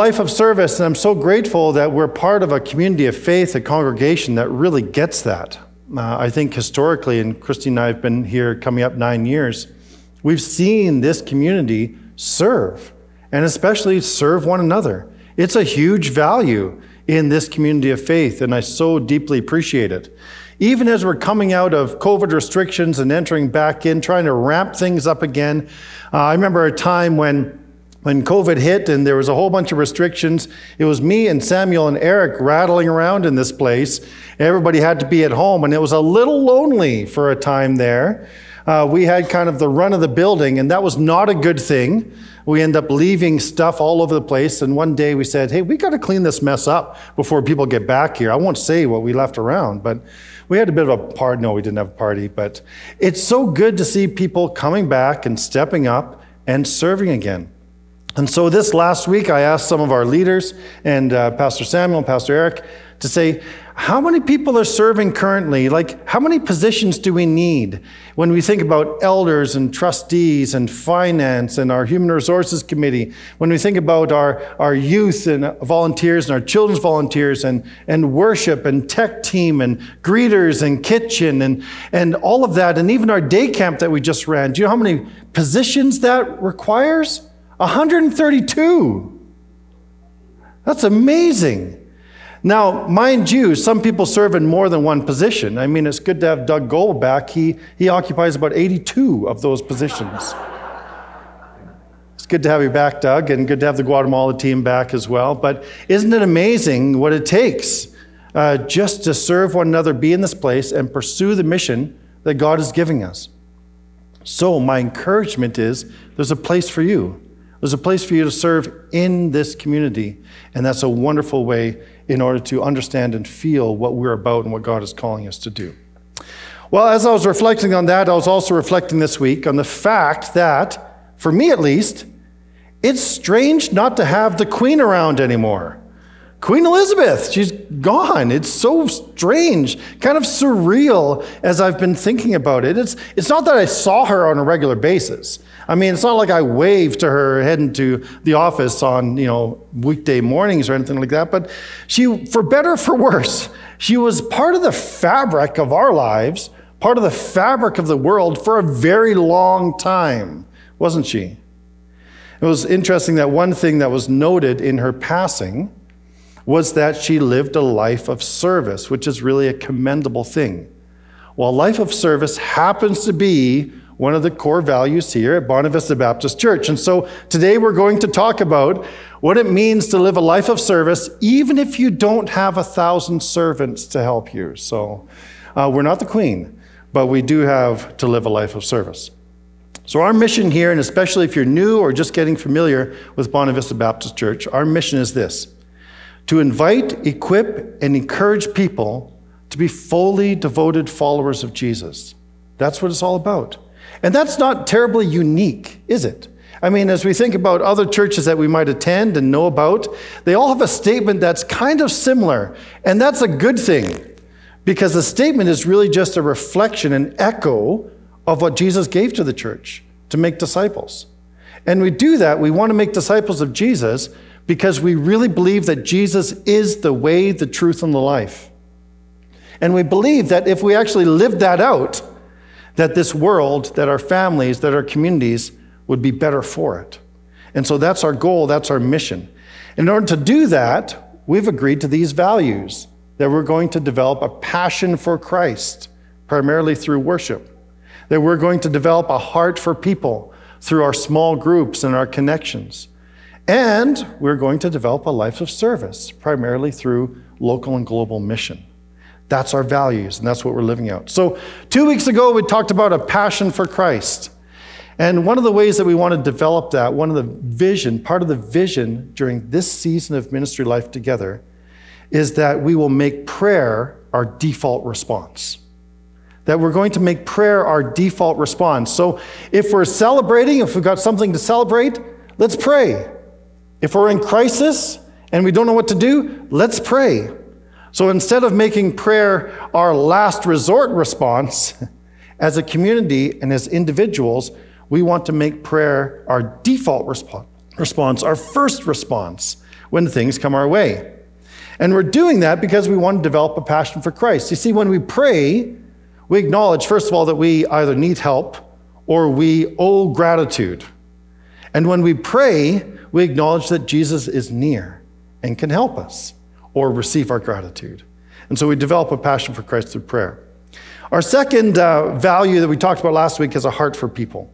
life of service, and I'm so grateful that we're part of a community of faith, a congregation that really gets that. Uh, I think historically, and Christy and I have been here coming up nine years, we've seen this community serve, and especially serve one another. It's a huge value in this community of faith, and I so deeply appreciate it. Even as we're coming out of COVID restrictions and entering back in, trying to ramp things up again, uh, I remember a time when when COVID hit and there was a whole bunch of restrictions, it was me and Samuel and Eric rattling around in this place. Everybody had to be at home, and it was a little lonely for a time there. Uh, we had kind of the run of the building, and that was not a good thing. We end up leaving stuff all over the place, and one day we said, "Hey, we got to clean this mess up before people get back here." I won't say what we left around, but we had a bit of a party. No, we didn't have a party, but it's so good to see people coming back and stepping up and serving again. And so this last week, I asked some of our leaders and uh, Pastor Samuel Pastor Eric to say, how many people are serving currently? Like, how many positions do we need when we think about elders and trustees and finance and our human resources committee? When we think about our, our youth and volunteers and our children's volunteers and, and worship and tech team and greeters and kitchen and, and all of that, and even our day camp that we just ran, do you know how many positions that requires? 132. That's amazing. Now, mind you, some people serve in more than one position. I mean, it's good to have Doug Gold back. He, he occupies about 82 of those positions. It's good to have you back, Doug, and good to have the Guatemala team back as well. But isn't it amazing what it takes uh, just to serve one another, be in this place, and pursue the mission that God is giving us? So, my encouragement is there's a place for you. There's a place for you to serve in this community, and that's a wonderful way in order to understand and feel what we're about and what God is calling us to do. Well, as I was reflecting on that, I was also reflecting this week on the fact that, for me at least, it's strange not to have the Queen around anymore. Queen Elizabeth, she's gone. It's so strange, kind of surreal as I've been thinking about it. It's, it's not that I saw her on a regular basis. I mean, it's not like I waved to her heading to the office on, you know, weekday mornings or anything like that, but she, for better or for worse, she was part of the fabric of our lives, part of the fabric of the world for a very long time, wasn't she? It was interesting that one thing that was noted in her passing was that she lived a life of service, which is really a commendable thing. While life of service happens to be one of the core values here at Bonavista Baptist Church. And so today we're going to talk about what it means to live a life of service, even if you don't have a thousand servants to help you. So uh, we're not the queen, but we do have to live a life of service. So, our mission here, and especially if you're new or just getting familiar with Bonavista Baptist Church, our mission is this to invite, equip, and encourage people to be fully devoted followers of Jesus. That's what it's all about. And that's not terribly unique, is it? I mean, as we think about other churches that we might attend and know about, they all have a statement that's kind of similar. And that's a good thing because the statement is really just a reflection, an echo of what Jesus gave to the church to make disciples. And we do that, we want to make disciples of Jesus because we really believe that Jesus is the way, the truth, and the life. And we believe that if we actually lived that out, that this world, that our families, that our communities would be better for it. And so that's our goal, that's our mission. In order to do that, we've agreed to these values that we're going to develop a passion for Christ, primarily through worship, that we're going to develop a heart for people through our small groups and our connections and we're going to develop a life of service, primarily through local and global mission. That's our values, and that's what we're living out. So, two weeks ago, we talked about a passion for Christ. And one of the ways that we want to develop that, one of the vision, part of the vision during this season of ministry life together, is that we will make prayer our default response. That we're going to make prayer our default response. So, if we're celebrating, if we've got something to celebrate, let's pray. If we're in crisis and we don't know what to do, let's pray. So instead of making prayer our last resort response, as a community and as individuals, we want to make prayer our default response, our first response when things come our way. And we're doing that because we want to develop a passion for Christ. You see, when we pray, we acknowledge, first of all, that we either need help or we owe gratitude. And when we pray, we acknowledge that Jesus is near and can help us or receive our gratitude. And so we develop a passion for Christ through prayer. Our second uh, value that we talked about last week is a heart for people.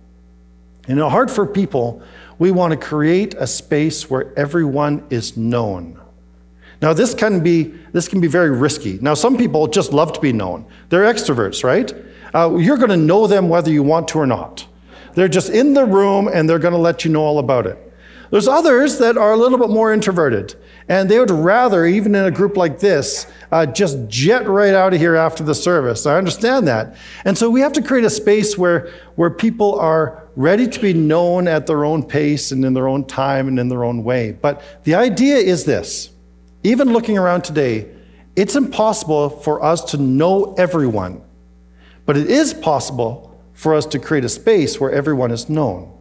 In a heart for people, we want to create a space where everyone is known. Now, this can be this can be very risky. Now, some people just love to be known. They're extroverts, right? Uh, you're going to know them whether you want to or not. They're just in the room and they're going to let you know all about it. There's others that are a little bit more introverted, and they would rather, even in a group like this, uh, just jet right out of here after the service. I understand that. And so we have to create a space where, where people are ready to be known at their own pace and in their own time and in their own way. But the idea is this even looking around today, it's impossible for us to know everyone, but it is possible for us to create a space where everyone is known.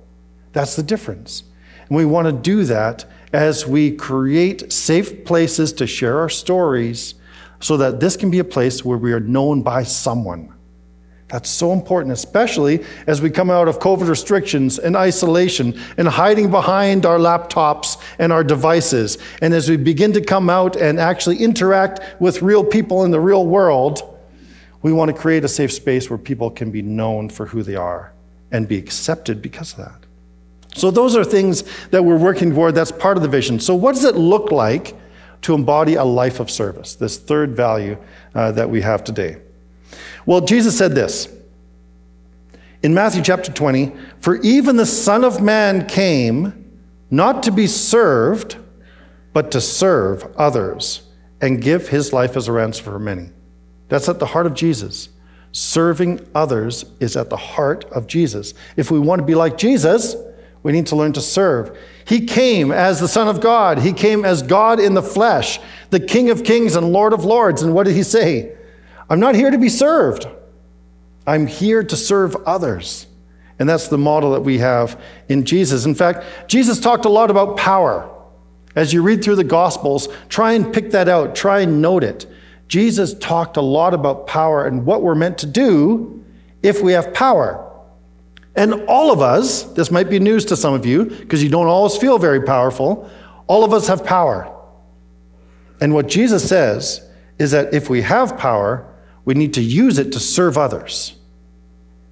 That's the difference. And we want to do that as we create safe places to share our stories so that this can be a place where we are known by someone. That's so important, especially as we come out of COVID restrictions and isolation and hiding behind our laptops and our devices. And as we begin to come out and actually interact with real people in the real world, we want to create a safe space where people can be known for who they are and be accepted because of that. So, those are things that we're working toward. That's part of the vision. So, what does it look like to embody a life of service? This third value uh, that we have today. Well, Jesus said this in Matthew chapter 20 For even the Son of Man came not to be served, but to serve others and give his life as a ransom for many. That's at the heart of Jesus. Serving others is at the heart of Jesus. If we want to be like Jesus, we need to learn to serve. He came as the Son of God. He came as God in the flesh, the King of kings and Lord of lords. And what did he say? I'm not here to be served. I'm here to serve others. And that's the model that we have in Jesus. In fact, Jesus talked a lot about power. As you read through the Gospels, try and pick that out, try and note it. Jesus talked a lot about power and what we're meant to do if we have power. And all of us, this might be news to some of you because you don't always feel very powerful, all of us have power. And what Jesus says is that if we have power, we need to use it to serve others.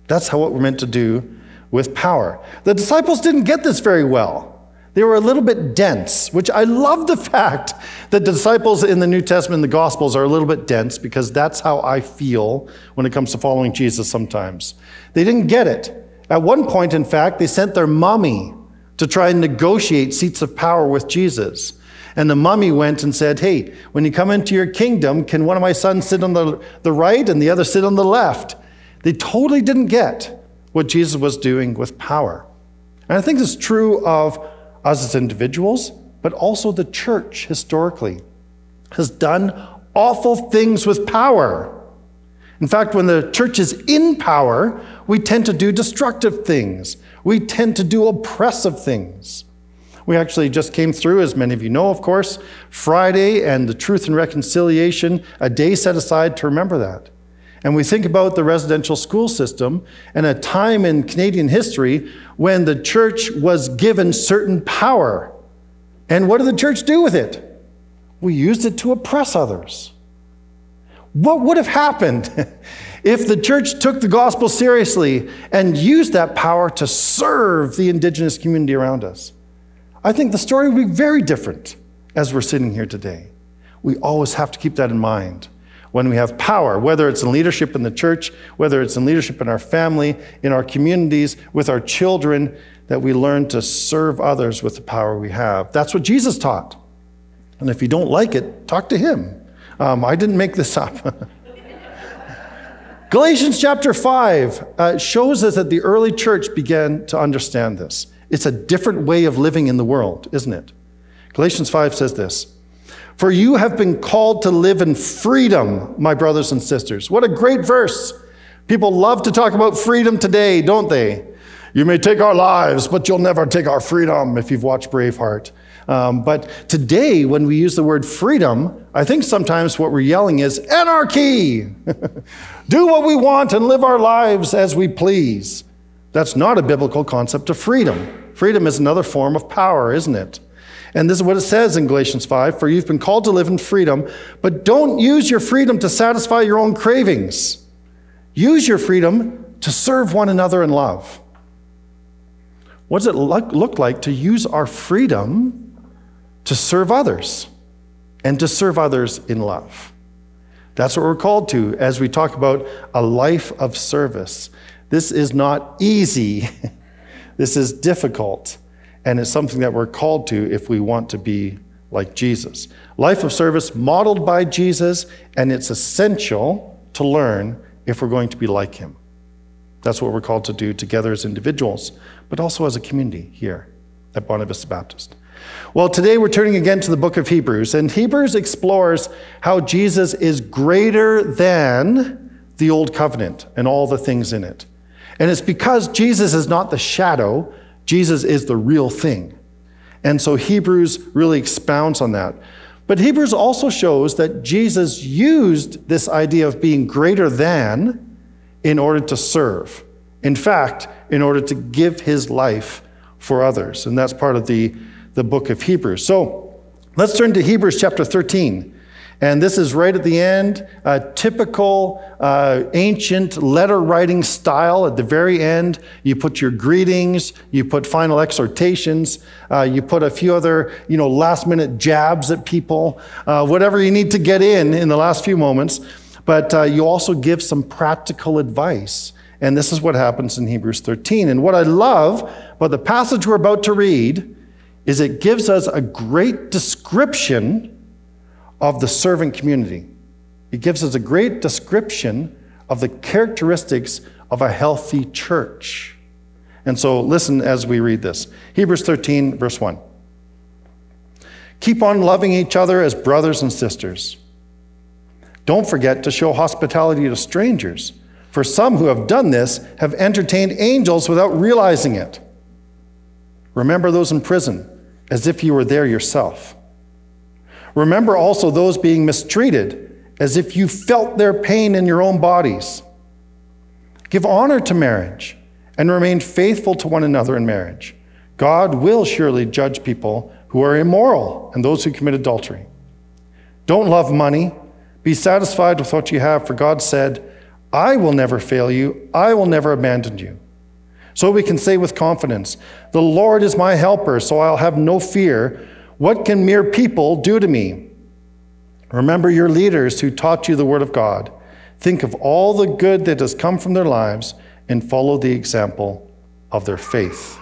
That's how what we're meant to do with power. The disciples didn't get this very well. They were a little bit dense, which I love the fact that disciples in the New Testament and the Gospels are a little bit dense because that's how I feel when it comes to following Jesus sometimes. They didn't get it. At one point, in fact, they sent their mummy to try and negotiate seats of power with Jesus. And the mummy went and said, Hey, when you come into your kingdom, can one of my sons sit on the, the right and the other sit on the left? They totally didn't get what Jesus was doing with power. And I think this is true of us as individuals, but also the church historically has done awful things with power. In fact, when the church is in power, we tend to do destructive things. We tend to do oppressive things. We actually just came through, as many of you know, of course, Friday and the Truth and Reconciliation, a day set aside to remember that. And we think about the residential school system and a time in Canadian history when the church was given certain power. And what did the church do with it? We used it to oppress others. What would have happened if the church took the gospel seriously and used that power to serve the indigenous community around us? I think the story would be very different as we're sitting here today. We always have to keep that in mind when we have power, whether it's in leadership in the church, whether it's in leadership in our family, in our communities, with our children, that we learn to serve others with the power we have. That's what Jesus taught. And if you don't like it, talk to him. Um, I didn't make this up. Galatians chapter 5 uh, shows us that the early church began to understand this. It's a different way of living in the world, isn't it? Galatians 5 says this For you have been called to live in freedom, my brothers and sisters. What a great verse. People love to talk about freedom today, don't they? You may take our lives, but you'll never take our freedom if you've watched Braveheart. Um, but today, when we use the word freedom, I think sometimes what we're yelling is anarchy. Do what we want and live our lives as we please. That's not a biblical concept of freedom. Freedom is another form of power, isn't it? And this is what it says in Galatians 5 For you've been called to live in freedom, but don't use your freedom to satisfy your own cravings. Use your freedom to serve one another in love. What does it look like to use our freedom to serve others and to serve others in love? That's what we're called to as we talk about a life of service. This is not easy, this is difficult, and it's something that we're called to if we want to be like Jesus. Life of service modeled by Jesus, and it's essential to learn if we're going to be like him. That's what we're called to do together as individuals, but also as a community here at Bonavista Baptist. Well, today we're turning again to the book of Hebrews, and Hebrews explores how Jesus is greater than the old covenant and all the things in it. And it's because Jesus is not the shadow, Jesus is the real thing. And so Hebrews really expounds on that. But Hebrews also shows that Jesus used this idea of being greater than in order to serve. In fact, in order to give his life for others. And that's part of the, the book of Hebrews. So let's turn to Hebrews chapter 13. And this is right at the end, a typical uh, ancient letter writing style. At the very end, you put your greetings, you put final exhortations, uh, you put a few other, you know, last minute jabs at people, uh, whatever you need to get in in the last few moments. But uh, you also give some practical advice. And this is what happens in Hebrews 13. And what I love about the passage we're about to read is it gives us a great description of the servant community. It gives us a great description of the characteristics of a healthy church. And so listen as we read this Hebrews 13, verse 1. Keep on loving each other as brothers and sisters. Don't forget to show hospitality to strangers, for some who have done this have entertained angels without realizing it. Remember those in prison as if you were there yourself. Remember also those being mistreated, as if you felt their pain in your own bodies. Give honor to marriage and remain faithful to one another in marriage. God will surely judge people who are immoral and those who commit adultery. Don't love money. Be satisfied with what you have, for God said, I will never fail you, I will never abandon you. So we can say with confidence, The Lord is my helper, so I'll have no fear. What can mere people do to me? Remember your leaders who taught you the word of God. Think of all the good that has come from their lives and follow the example of their faith.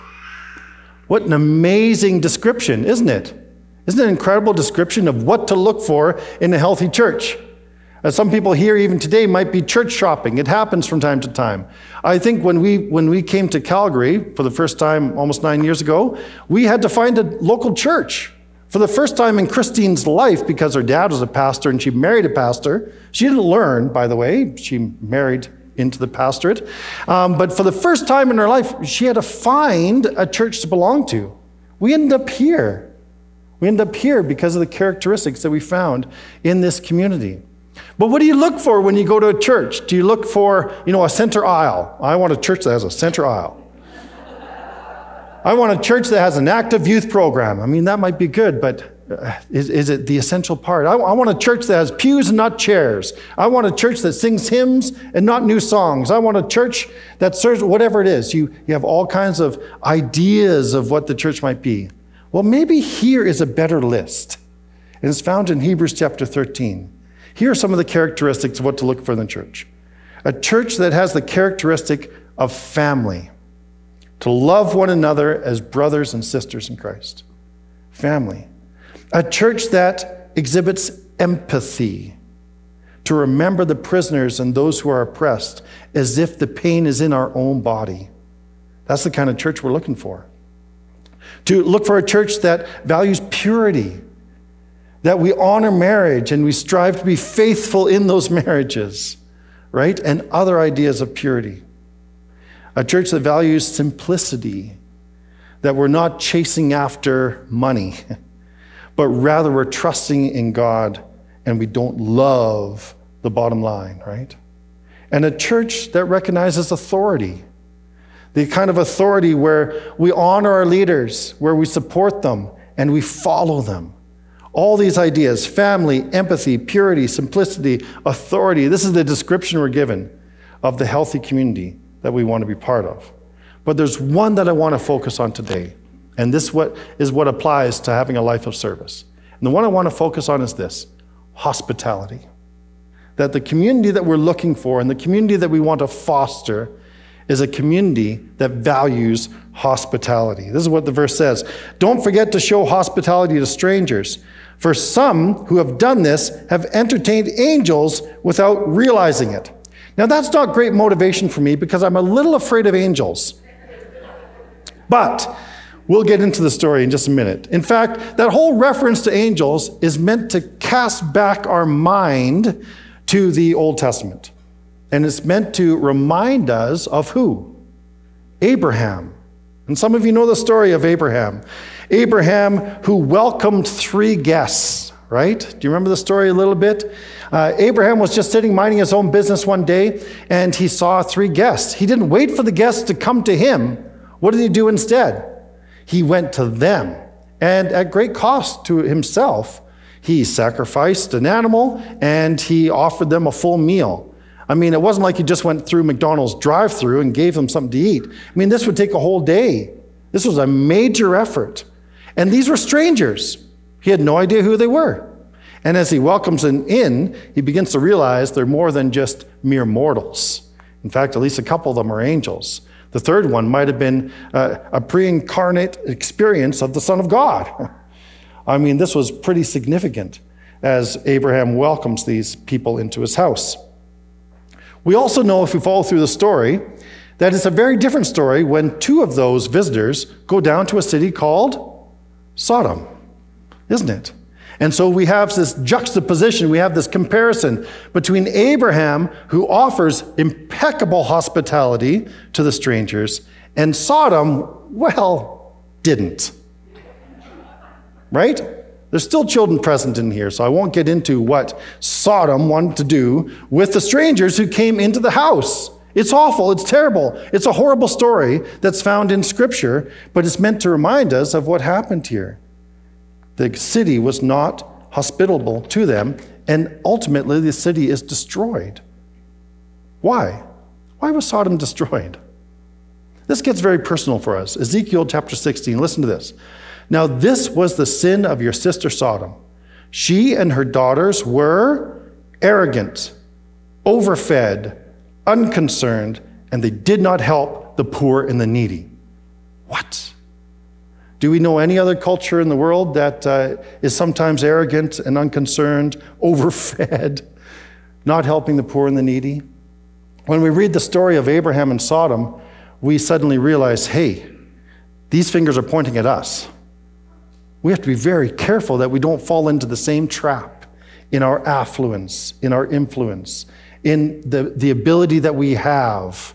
What an amazing description, isn't it? Isn't it an incredible description of what to look for in a healthy church? As some people here, even today, might be church shopping. It happens from time to time. I think when we, when we came to Calgary for the first time almost nine years ago, we had to find a local church. For the first time in Christine's life, because her dad was a pastor and she married a pastor, she didn't learn, by the way, she married into the pastorate. Um, but for the first time in her life, she had to find a church to belong to. We ended up here. We ended up here because of the characteristics that we found in this community. But what do you look for when you go to a church? Do you look for, you know, a center aisle? I want a church that has a center aisle. I want a church that has an active youth program. I mean, that might be good, but uh, is, is it the essential part? I, I, want a church that has pews and not chairs. I want a church that sings hymns and not new songs. I want a church that serves whatever it is. You, you have all kinds of ideas of what the church might be. Well, maybe here is a better list. It is found in Hebrews chapter 13. Here are some of the characteristics of what to look for in the church a church that has the characteristic of family to love one another as brothers and sisters in Christ. Family. A church that exhibits empathy, to remember the prisoners and those who are oppressed as if the pain is in our own body. That's the kind of church we're looking for. To look for a church that values purity, that we honor marriage and we strive to be faithful in those marriages, right? And other ideas of purity a church that values simplicity, that we're not chasing after money, but rather we're trusting in God and we don't love the bottom line, right? And a church that recognizes authority, the kind of authority where we honor our leaders, where we support them and we follow them. All these ideas family, empathy, purity, simplicity, authority this is the description we're given of the healthy community that we want to be part of. But there's one that I want to focus on today. And this is what applies to having a life of service. And the one I want to focus on is this hospitality. That the community that we're looking for and the community that we want to foster is a community that values hospitality. This is what the verse says Don't forget to show hospitality to strangers, for some who have done this have entertained angels without realizing it. Now, that's not great motivation for me because I'm a little afraid of angels. But we'll get into the story in just a minute. In fact, that whole reference to angels is meant to cast back our mind to the Old Testament. And it's meant to remind us of who? Abraham. And some of you know the story of Abraham. Abraham, who welcomed three guests, right? Do you remember the story a little bit? Uh, Abraham was just sitting minding his own business one day and he saw three guests. He didn't wait for the guests to come to him. What did he do instead? He went to them. And at great cost to himself, he sacrificed an animal and he offered them a full meal. I mean, it wasn't like he just went through McDonald's drive through and gave them something to eat. I mean, this would take a whole day. This was a major effort. And these were strangers. He had no idea who they were. And as he welcomes them in, he begins to realize they're more than just mere mortals. In fact, at least a couple of them are angels. The third one might have been uh, a pre incarnate experience of the Son of God. I mean, this was pretty significant as Abraham welcomes these people into his house. We also know, if we follow through the story, that it's a very different story when two of those visitors go down to a city called Sodom, isn't it? And so we have this juxtaposition, we have this comparison between Abraham, who offers impeccable hospitality to the strangers, and Sodom, well, didn't. Right? There's still children present in here, so I won't get into what Sodom wanted to do with the strangers who came into the house. It's awful, it's terrible, it's a horrible story that's found in Scripture, but it's meant to remind us of what happened here. The city was not hospitable to them, and ultimately the city is destroyed. Why? Why was Sodom destroyed? This gets very personal for us. Ezekiel chapter 16, listen to this. Now, this was the sin of your sister Sodom. She and her daughters were arrogant, overfed, unconcerned, and they did not help the poor and the needy. What? Do we know any other culture in the world that uh, is sometimes arrogant and unconcerned, overfed, not helping the poor and the needy? When we read the story of Abraham and Sodom, we suddenly realize hey, these fingers are pointing at us. We have to be very careful that we don't fall into the same trap in our affluence, in our influence, in the, the ability that we have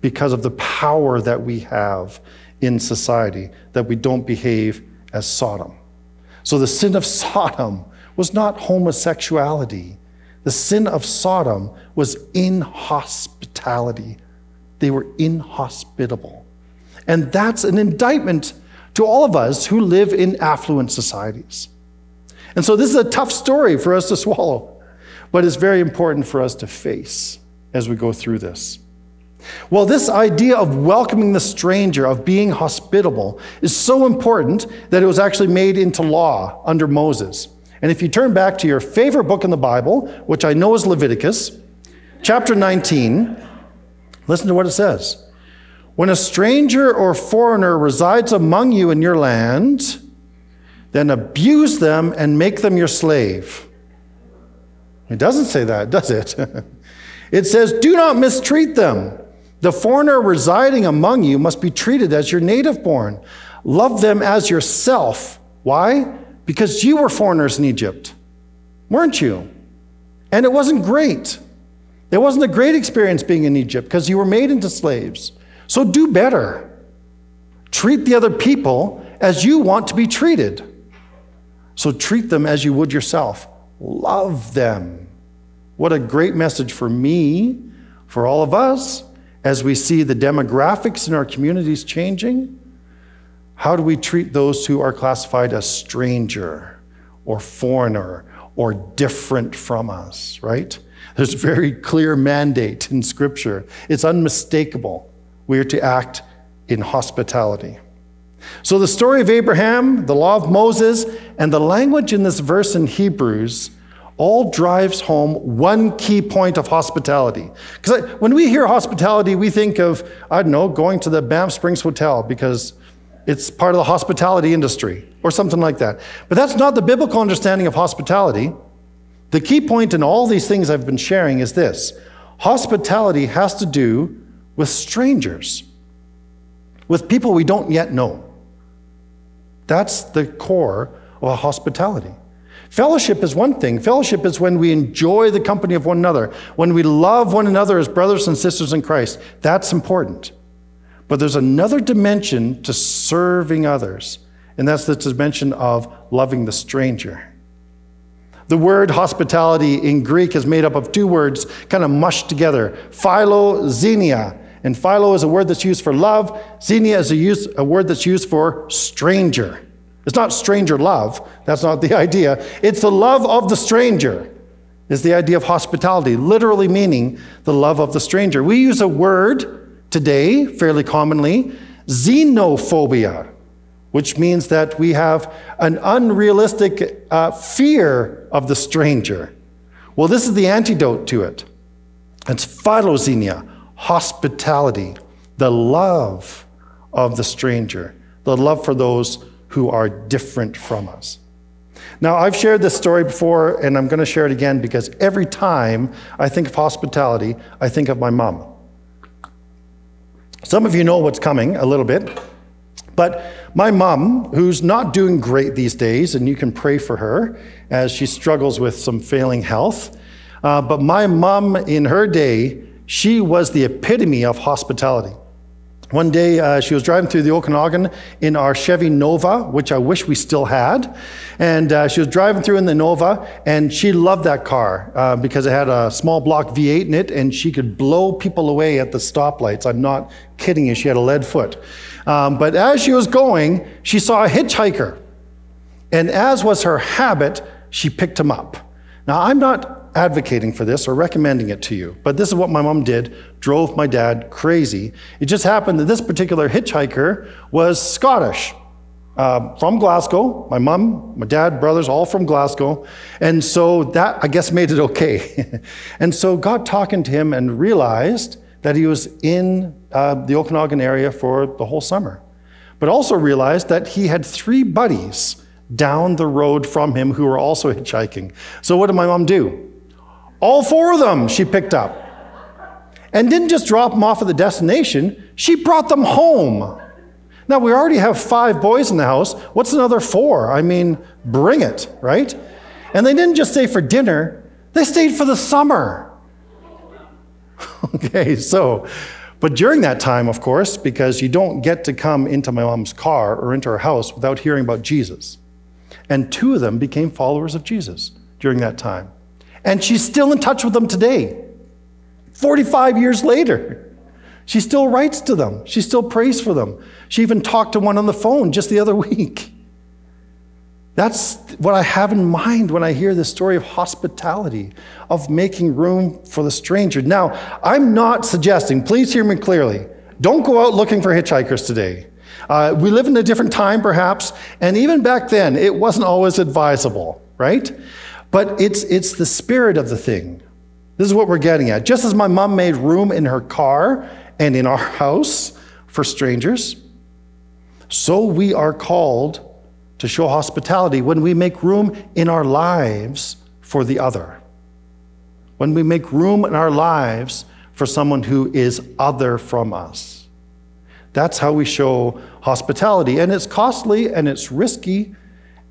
because of the power that we have in society that we don't behave as Sodom. So the sin of Sodom was not homosexuality. The sin of Sodom was inhospitality. They were inhospitable. And that's an indictment to all of us who live in affluent societies. And so this is a tough story for us to swallow, but it's very important for us to face as we go through this. Well, this idea of welcoming the stranger, of being hospitable, is so important that it was actually made into law under Moses. And if you turn back to your favorite book in the Bible, which I know is Leviticus, chapter 19, listen to what it says. When a stranger or foreigner resides among you in your land, then abuse them and make them your slave. It doesn't say that, does it? it says, do not mistreat them. The foreigner residing among you must be treated as your native born. Love them as yourself. Why? Because you were foreigners in Egypt, weren't you? And it wasn't great. It wasn't a great experience being in Egypt because you were made into slaves. So do better. Treat the other people as you want to be treated. So treat them as you would yourself. Love them. What a great message for me, for all of us, as we see the demographics in our communities changing. How do we treat those who are classified as stranger or foreigner or different from us, right? There's a very clear mandate in Scripture. It's unmistakable. We are to act in hospitality. So, the story of Abraham, the law of Moses, and the language in this verse in Hebrews all drives home one key point of hospitality. Because when we hear hospitality, we think of, I don't know, going to the Banff Springs Hotel because it's part of the hospitality industry or something like that. But that's not the biblical understanding of hospitality. The key point in all these things I've been sharing is this hospitality has to do with strangers, with people we don't yet know. That's the core of hospitality. Fellowship is one thing. Fellowship is when we enjoy the company of one another, when we love one another as brothers and sisters in Christ. That's important. But there's another dimension to serving others, and that's the dimension of loving the stranger. The word hospitality in Greek is made up of two words kind of mushed together philoxenia. And philo is a word that's used for love, xenia is a, use, a word that's used for stranger. It's not stranger love. That's not the idea. It's the love of the stranger, is the idea of hospitality, literally meaning the love of the stranger. We use a word today, fairly commonly, xenophobia, which means that we have an unrealistic uh, fear of the stranger. Well, this is the antidote to it. It's philoxenia, hospitality, the love of the stranger, the love for those who are different from us. Now, I've shared this story before, and I'm going to share it again because every time I think of hospitality, I think of my mom. Some of you know what's coming a little bit, but my mom, who's not doing great these days, and you can pray for her as she struggles with some failing health, uh, but my mom in her day, she was the epitome of hospitality. One day, uh, she was driving through the Okanagan in our Chevy Nova, which I wish we still had. And uh, she was driving through in the Nova, and she loved that car uh, because it had a small block V8 in it, and she could blow people away at the stoplights. I'm not kidding you, she had a lead foot. Um, but as she was going, she saw a hitchhiker. And as was her habit, she picked him up. Now, I'm not advocating for this or recommending it to you, but this is what my mom did, drove my dad crazy. It just happened that this particular hitchhiker was Scottish. Uh, from Glasgow, my mom, my dad, brothers, all from Glasgow. And so that, I guess, made it okay. and so God talking to him and realized that he was in uh, the Okanagan area for the whole summer. But also realized that he had three buddies down the road from him who were also hitchhiking. So what did my mom do? All four of them she picked up. And didn't just drop them off at the destination, she brought them home. Now, we already have five boys in the house. What's another four? I mean, bring it, right? And they didn't just stay for dinner, they stayed for the summer. okay, so, but during that time, of course, because you don't get to come into my mom's car or into her house without hearing about Jesus. And two of them became followers of Jesus during that time. And she's still in touch with them today, 45 years later. She still writes to them, she still prays for them. She even talked to one on the phone just the other week. That's what I have in mind when I hear this story of hospitality, of making room for the stranger. Now, I'm not suggesting, please hear me clearly, don't go out looking for hitchhikers today. Uh, we live in a different time, perhaps, and even back then, it wasn't always advisable, right? But it's, it's the spirit of the thing. This is what we're getting at. Just as my mom made room in her car and in our house for strangers, so we are called to show hospitality when we make room in our lives for the other. When we make room in our lives for someone who is other from us. That's how we show hospitality. And it's costly and it's risky,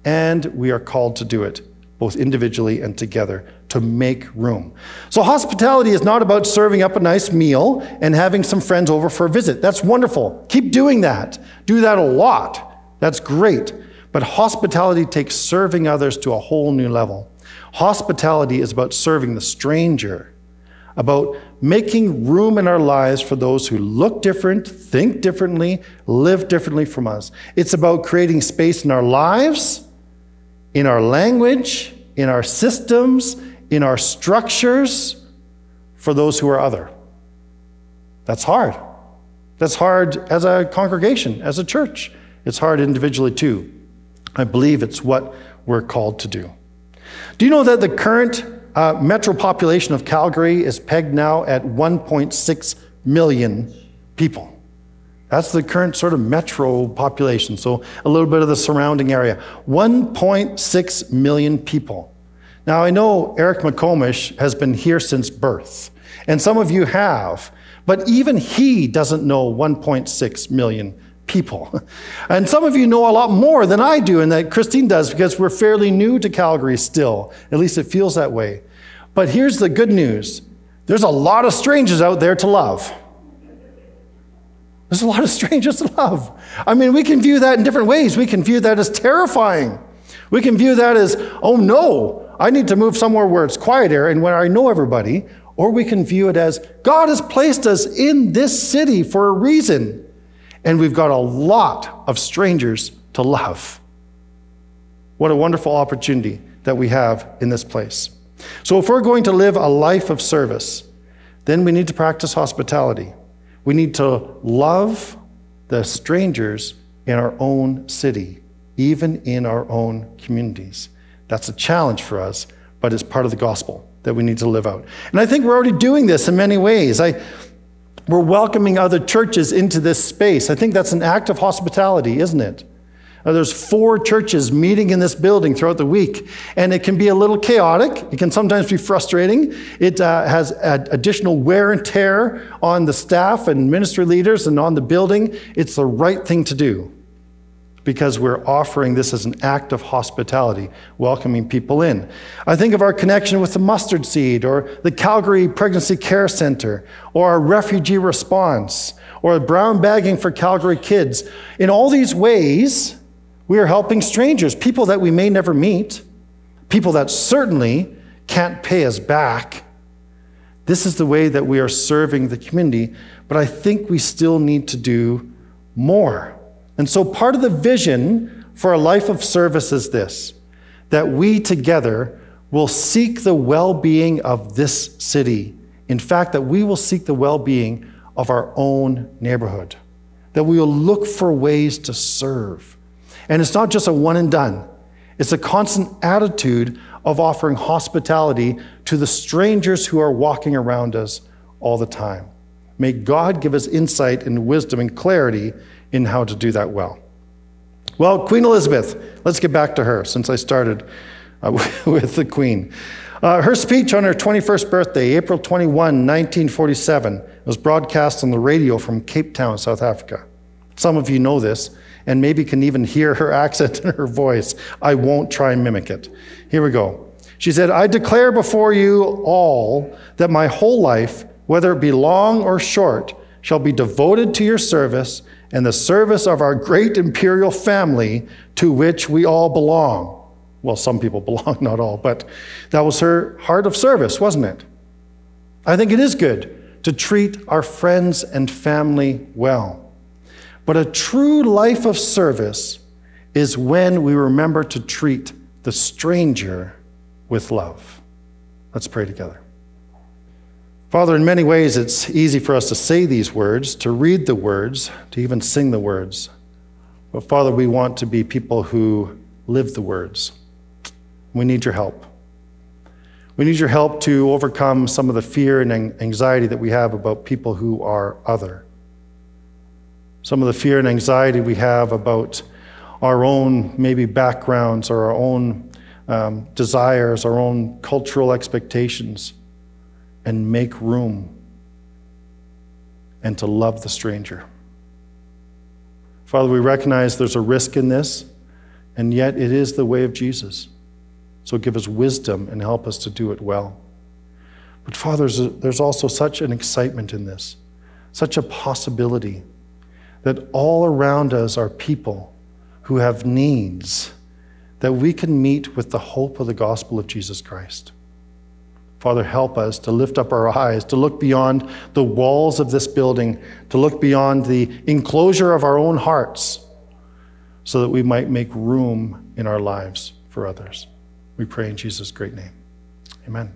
and we are called to do it both individually and together, to make room. So, hospitality is not about serving up a nice meal and having some friends over for a visit. That's wonderful. Keep doing that. Do that a lot. That's great. But hospitality takes serving others to a whole new level. Hospitality is about serving the stranger, about making room in our lives for those who look different, think differently, live differently from us. It's about creating space in our lives, in our language, in our systems, in our structures for those who are other. That's hard. That's hard as a congregation, as a church. It's hard individually too. I believe it's what we're called to do. Do you know that the current uh, metro population of Calgary is pegged now at 1.6 million people? That's the current sort of metro population, so a little bit of the surrounding area. 1.6 million people. Now, I know Eric McComish has been here since birth, and some of you have, but even he doesn't know 1.6 million people. And some of you know a lot more than I do and that Christine does because we're fairly new to Calgary still. At least it feels that way. But here's the good news there's a lot of strangers out there to love. There's a lot of strangers to love. I mean, we can view that in different ways. We can view that as terrifying. We can view that as, oh no, I need to move somewhere where it's quieter and where I know everybody. Or we can view it as, God has placed us in this city for a reason and we've got a lot of strangers to love. What a wonderful opportunity that we have in this place. So, if we're going to live a life of service, then we need to practice hospitality. We need to love the strangers in our own city, even in our own communities. That's a challenge for us, but it's part of the gospel that we need to live out. And I think we're already doing this in many ways. I, we're welcoming other churches into this space. I think that's an act of hospitality, isn't it? There's four churches meeting in this building throughout the week, and it can be a little chaotic. It can sometimes be frustrating. It uh, has additional wear and tear on the staff and ministry leaders and on the building. It's the right thing to do because we're offering this as an act of hospitality, welcoming people in. I think of our connection with the mustard seed, or the Calgary Pregnancy Care Center, or our refugee response, or brown bagging for Calgary kids. In all these ways, we are helping strangers, people that we may never meet, people that certainly can't pay us back. This is the way that we are serving the community, but I think we still need to do more. And so, part of the vision for a life of service is this that we together will seek the well being of this city. In fact, that we will seek the well being of our own neighborhood, that we will look for ways to serve. And it's not just a one and done, it's a constant attitude of offering hospitality to the strangers who are walking around us all the time. May God give us insight and wisdom and clarity in how to do that well. Well, Queen Elizabeth, let's get back to her since I started uh, with the Queen. Uh, her speech on her 21st birthday, April 21, 1947, was broadcast on the radio from Cape Town, South Africa. Some of you know this and maybe can even hear her accent in her voice. I won't try and mimic it. Here we go. She said, I declare before you all that my whole life, whether it be long or short, shall be devoted to your service and the service of our great imperial family to which we all belong. Well, some people belong, not all, but that was her heart of service, wasn't it? I think it is good to treat our friends and family well. But a true life of service is when we remember to treat the stranger with love. Let's pray together. Father, in many ways, it's easy for us to say these words, to read the words, to even sing the words. But Father, we want to be people who live the words. We need your help. We need your help to overcome some of the fear and anxiety that we have about people who are other. Some of the fear and anxiety we have about our own maybe backgrounds or our own um, desires, our own cultural expectations and make room and to love the stranger. Father, we recognize there's a risk in this, and yet it is the way of Jesus. So give us wisdom and help us to do it well. But, Father, there's also such an excitement in this, such a possibility that all around us are people who have needs that we can meet with the hope of the gospel of Jesus Christ. Father, help us to lift up our eyes, to look beyond the walls of this building, to look beyond the enclosure of our own hearts, so that we might make room in our lives for others. We pray in Jesus' great name. Amen.